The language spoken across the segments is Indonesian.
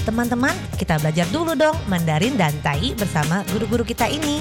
Teman-teman, kita belajar dulu dong Mandarin dan Tai bersama guru-guru kita ini.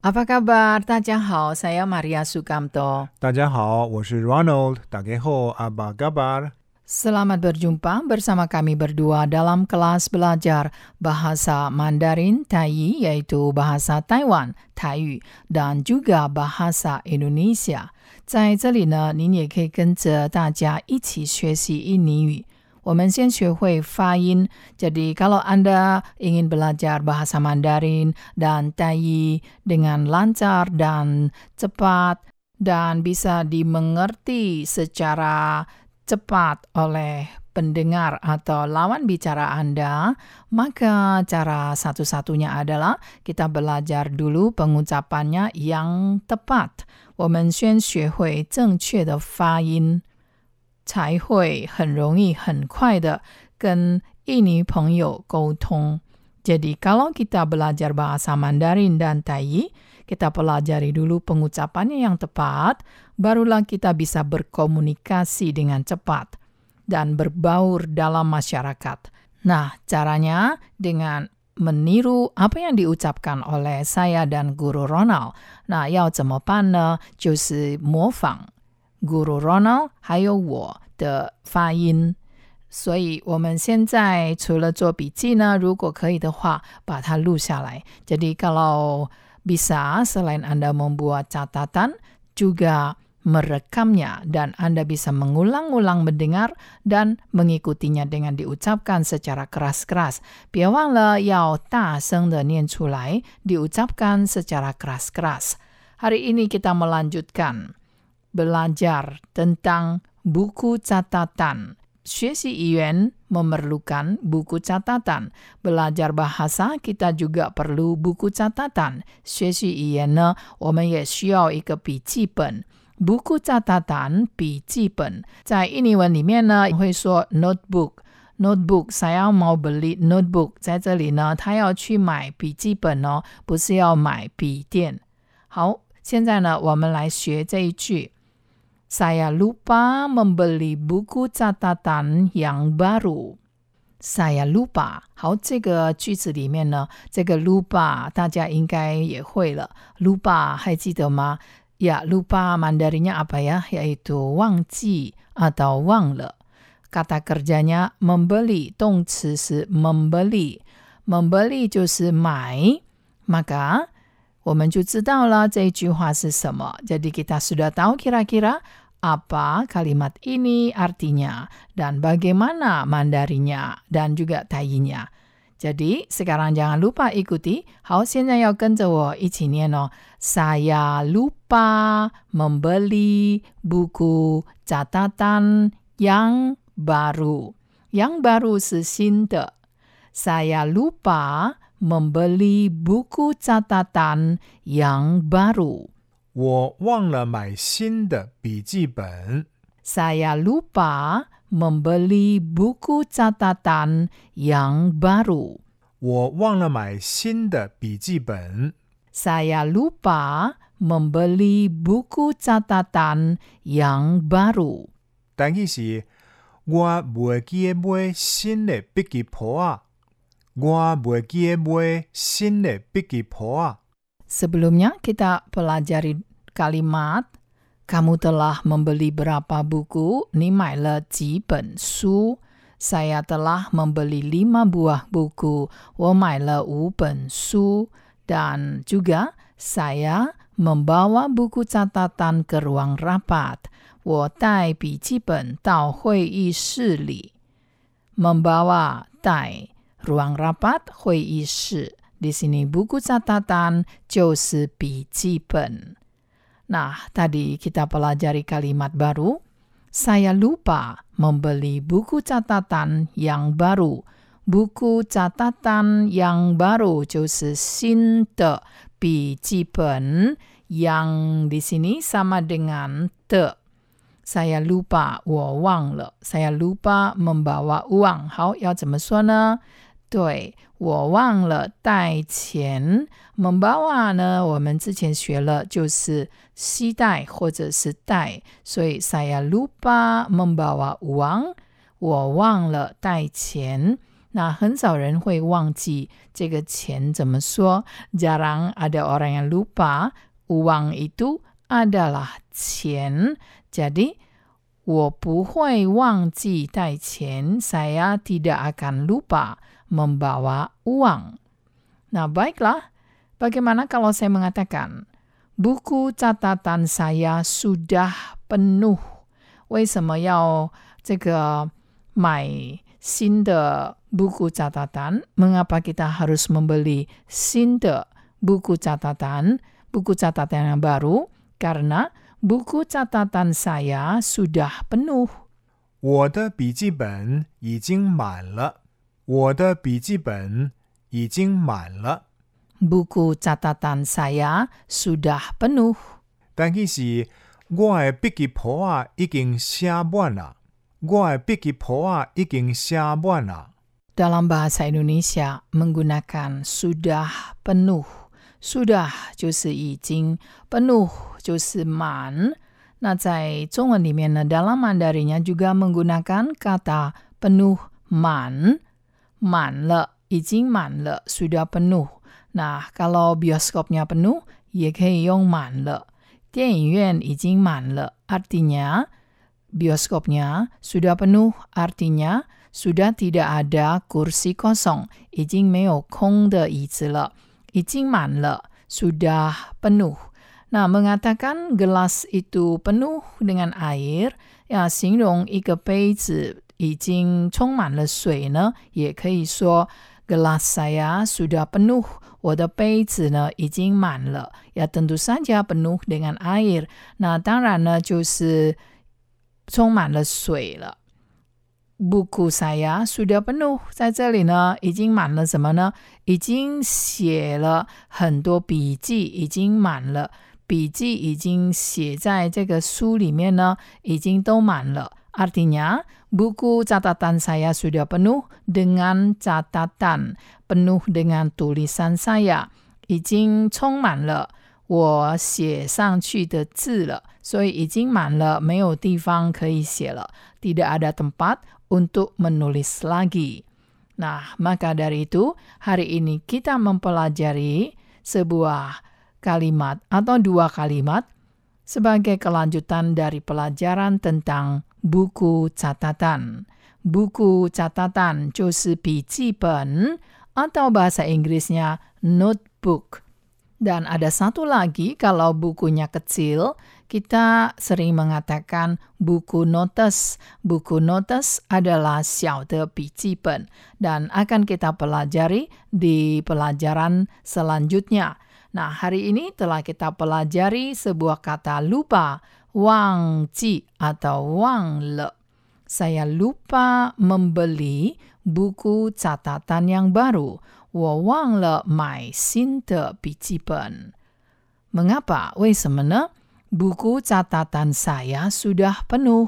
Apa kabar? Tajahau, saya Maria Sukamto. Tajahau, saya Ronald. Dageho, apa kabar? Selamat berjumpa bersama kami berdua dalam kelas belajar bahasa Mandarin Tai yaitu bahasa Taiwan Taiyu dan juga bahasa Indonesia. 在这里呢，您也可以跟着大家一起学习印尼语。我们先学会发音。Jadi kalau Anda ingin belajar bahasa Mandarin dan Tai dengan lancar dan cepat dan bisa dimengerti secara cepat oleh pendengar atau lawan bicara Anda, maka cara satu-satunya adalah kita belajar dulu pengucapannya yang tepat. 我们先学会正确的发音，才会很容易、很快的跟印尼朋友沟通。Jadi kalau kita belajar bahasa Mandarin dan Tai, kita pelajari dulu pengucapannya yang tepat, barulah kita bisa berkomunikasi dengan cepat dan berbaur dalam masyarakat. Nah, caranya dengan meniru apa yang diucapkan oleh saya dan guru Ronald. 那要怎么办呢？就是模仿 Guru Ronald 还有我的发音。所以我们现在除了做笔记呢，如果可以的话，把它录下来。Jadi kalau bisa selain Anda membuat catatan, juga merekamnya dan Anda bisa mengulang-ulang mendengar dan mengikutinya dengan diucapkan secara keras-keras. 别忘了要大声的念出来, diucapkan secara keras-keras. Hari ini kita melanjutkan belajar tentang buku catatan. 学习语言 memerlukan buku catatan. Belajar bahasa kita juga perlu buku catatan. 学习语言呢，我们也需要一个笔记本。buku catatan 笔记本，在印尼文里面呢会说 notebook。notebook，saya mau beli notebook，在这里呢，他要去买笔记本哦，不是要买笔电。好，现在呢，我们来学这一句。 Saya lupa membeli buku catatan yang baru. Saya lupa。好，这个句子里面呢，这个 lupa 大家应该也会了。lupa 还记得吗？Ya, lupa Mandarinya apa ya? Yaitu 忘记 atau 忘了。Kata kerjanya membeli，动词是 membeli。membeli 就是买，maka 我们就知道了这一句话是什么。Jadi kita sudah tahu kira-kira apa kalimat ini artinya dan bagaimana mandarinya dan juga tayinya. Jadi sekarang jangan lupa ikuti Hao Xianyan Yao Saya lupa membeli buku catatan yang baru. Yang baru sesinte. Saya lupa membeli buku catatan yang baru. 我忘了买新的笔记本。Saya lupa membeli buku catatan yang baru. 我忘了买新的笔记本。Saya lupa membeli buku catatan yang baru. 但意是我未记买新的笔记簿啊！我未记买新的笔记簿啊！Sebelumnya kita pelajari kalimat kamu telah membeli berapa buku? 你买了几本书? Saya telah membeli lima buah buku. 我买了五本书. Dan juga saya membawa buku catatan ke ruang rapat. 我带笔记本到会议室里。membawa 带 ruang rapat 会议室。 Di sini buku catatan 就是笔记本。Nah, tadi kita pelajari kalimat baru. Saya lupa membeli buku catatan yang baru. Buku catatan yang baru 就是新的笔记本 yang di sini sama dengan de. Saya lupa, 我忘了. Saya lupa membawa uang. 好，要怎么说呢？ 对，我忘了带钱。membawa 呢，我们之前学了，就是携带或者是带，所以 saya lupa membawa uang，我忘了带钱。那很少人会忘记这个钱怎么说？jarang ada orang yang lupa uang itu adalah 钱。jadi 我不会忘记带钱，saya tidak akan lupa membawa uang. Nah, baiklah. Bagaimana kalau saya mengatakan buku catatan saya sudah penuh? 为什么要这个买新的 buku catatan? Mengapa kita harus membeli 新的 buku catatan? Buku catatan yang baru karena buku catatan saya sudah penuh. 我的笔记本已经满了。 我的笔记本已经满了。 Buku catatan saya sudah penuh. 但其实我的笔记簿啊已经写满了。我的笔记簿啊已经写满了。 Dalam bahasa Indonesia menggunakan sudah penuh. Sudah 就是已经，penuh 就是满。那在中文里面呢，dalam Mandarinnya juga menggunakan kata penuh 满， 满了，已经满了，sudah penuh。那 kalau bioskopnya penuh，也可以用满了。电影院已经满了，artinya bioskopnya sudah penuh, artinya sudah tidak ada kursi kosong，已经没有空的椅子了，已经满了，sudah penuh。那 mengatakan gelas itu penuh dengan air，要形容一个杯子 已经充满了水呢，也可以说 gelas saya sudah penuh，我的杯子呢已经满了。ya tentu saja penuh dengan air，那当然呢就是充满了水了。buku saya sudah penuh，在这里呢已经满了什么呢？已经写了很多笔记，已经满了。笔记已经写在这个书里面呢，已经都满了。Artinya, buku catatan saya sudah penuh dengan catatan, penuh dengan tulisan saya，已经充满了我写上去的字了，所以已经满了，没有地方可以写了，tidak ada tempat untuk menulis lagi. Nah, maka dari itu, hari ini kita mempelajari sebuah kalimat atau dua kalimat sebagai kelanjutan dari pelajaran tentang buku catatan. Buku catatan Ben atau bahasa Inggrisnya notebook. Dan ada satu lagi kalau bukunya kecil, kita sering mengatakan buku notes. Buku notes adalah xiaode Pen dan akan kita pelajari di pelajaran selanjutnya. Nah, hari ini telah kita pelajari sebuah kata lupa, wang ji atau wang le. Saya lupa membeli buku catatan yang baru. 我忘了买新的笔记本。Mengapa? 为什么呢？Buku catatan saya sudah penuh.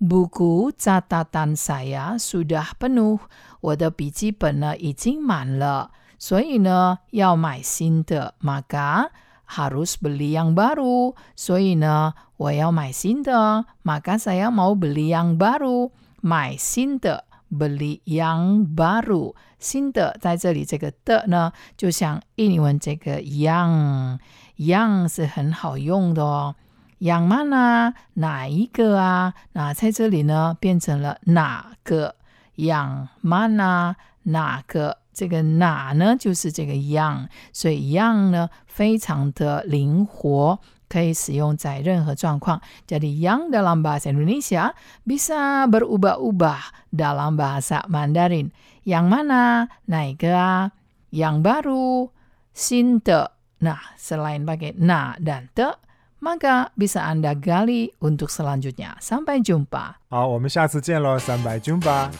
Buku catatan saya sudah penuh. 我的笔记本呢已经满了。 所以呢，要买新的，maka harus beli yang baru。所以呢，我要买新的，maka saya mau beli yang baru。买新的，beli yang baru。新的在这里这个的呢，就像印尼文这个 yang yang 是很好用的哦。yang mana 哪一个啊？那在这里呢，变成了哪个？yang mana 哪个？这个哪呢，就是这个 yang，所以 yang 呢非常的灵活，可以使用在任何状况。Jadi yang dalam bahasa Indonesia bisa berubah-ubah dalam bahasa Mandarin. Yang mana? 哪一个啊？Yang baru, 新的。Nah, selain pakai na dan de, maka bisa Anda gali untuk selanjutnya. Sampai jumpa. 好，我们下次见喽，三百 jumpa。